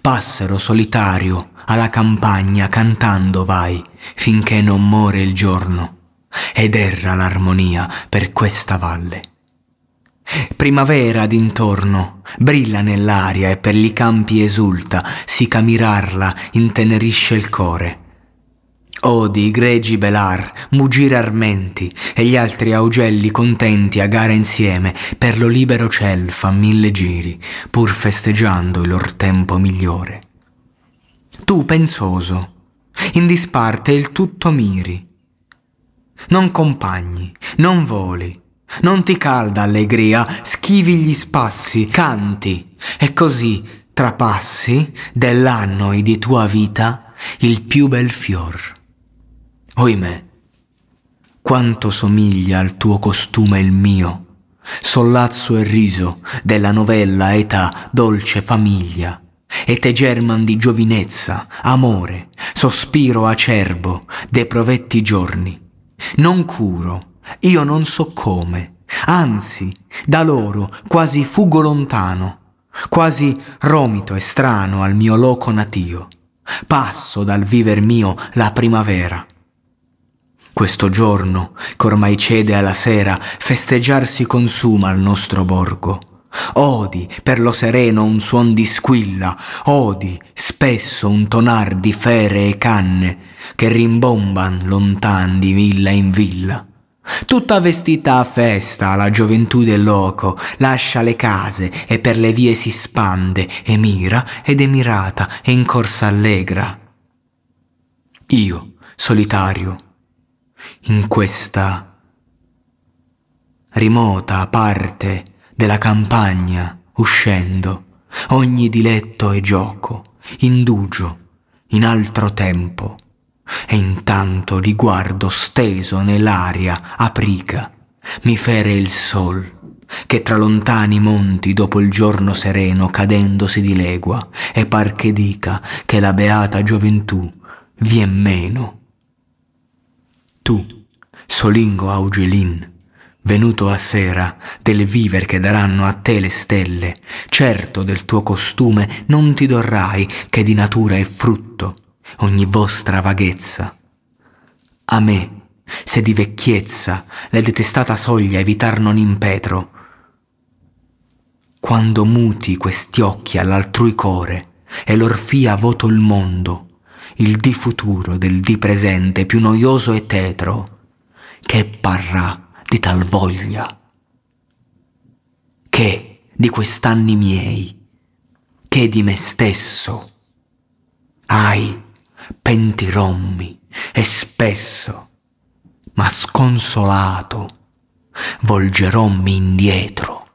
Passero solitario alla campagna cantando vai finché non muore il giorno ed erra l'armonia per questa valle. Primavera d'intorno brilla nell'aria e per gli campi esulta, si camirarla intenerisce il core. Odi, gregi belar, mugire armenti e gli altri augelli contenti a gara insieme per lo libero ciel fa mille giri, pur festeggiando il lor tempo migliore. Tu pensoso, in disparte il tutto miri. Non compagni, non voli, non ti calda allegria, schivi gli spassi, canti, e così trapassi dell'anno e di tua vita il più bel fior. Oimè, quanto somiglia al tuo costume il mio, sollazzo e riso della novella età dolce famiglia, e te german di giovinezza, amore, sospiro acerbo de provetti giorni. Non curo, io non so come, anzi, da loro quasi fuggo lontano, quasi romito e strano al mio loco natio. Passo dal viver mio la primavera questo giorno, che ormai cede alla sera, festeggiar si consuma al nostro borgo. Odi per lo sereno un suon di squilla, odi spesso un tonar di fere e canne che rimbomban lontan di villa in villa. Tutta vestita a festa la gioventù del loco lascia le case e per le vie si spande e mira ed è mirata e in corsa allegra. Io, solitario, in questa rimota parte della campagna, uscendo, ogni diletto e gioco, indugio, in altro tempo, e intanto li guardo steso nell'aria aprica, mi fere il sol, che tra lontani monti dopo il giorno sereno cadendo si dilegua, e par che dica che la beata gioventù vien meno solingo Augelin, venuto a sera del viver che daranno a te le stelle, certo del tuo costume non ti dorrai che di natura è frutto ogni vostra vaghezza. A me, se di vecchiezza le detestata soglia evitar non impetro, quando muti questi occhi all'altrui core e l'orfia voto il mondo, il di futuro del di presente più noioso e tetro, che parrà di tal voglia, che di quest'anni miei, che di me stesso. Ai, pentirommi. E spesso, ma sconsolato, volgerommi indietro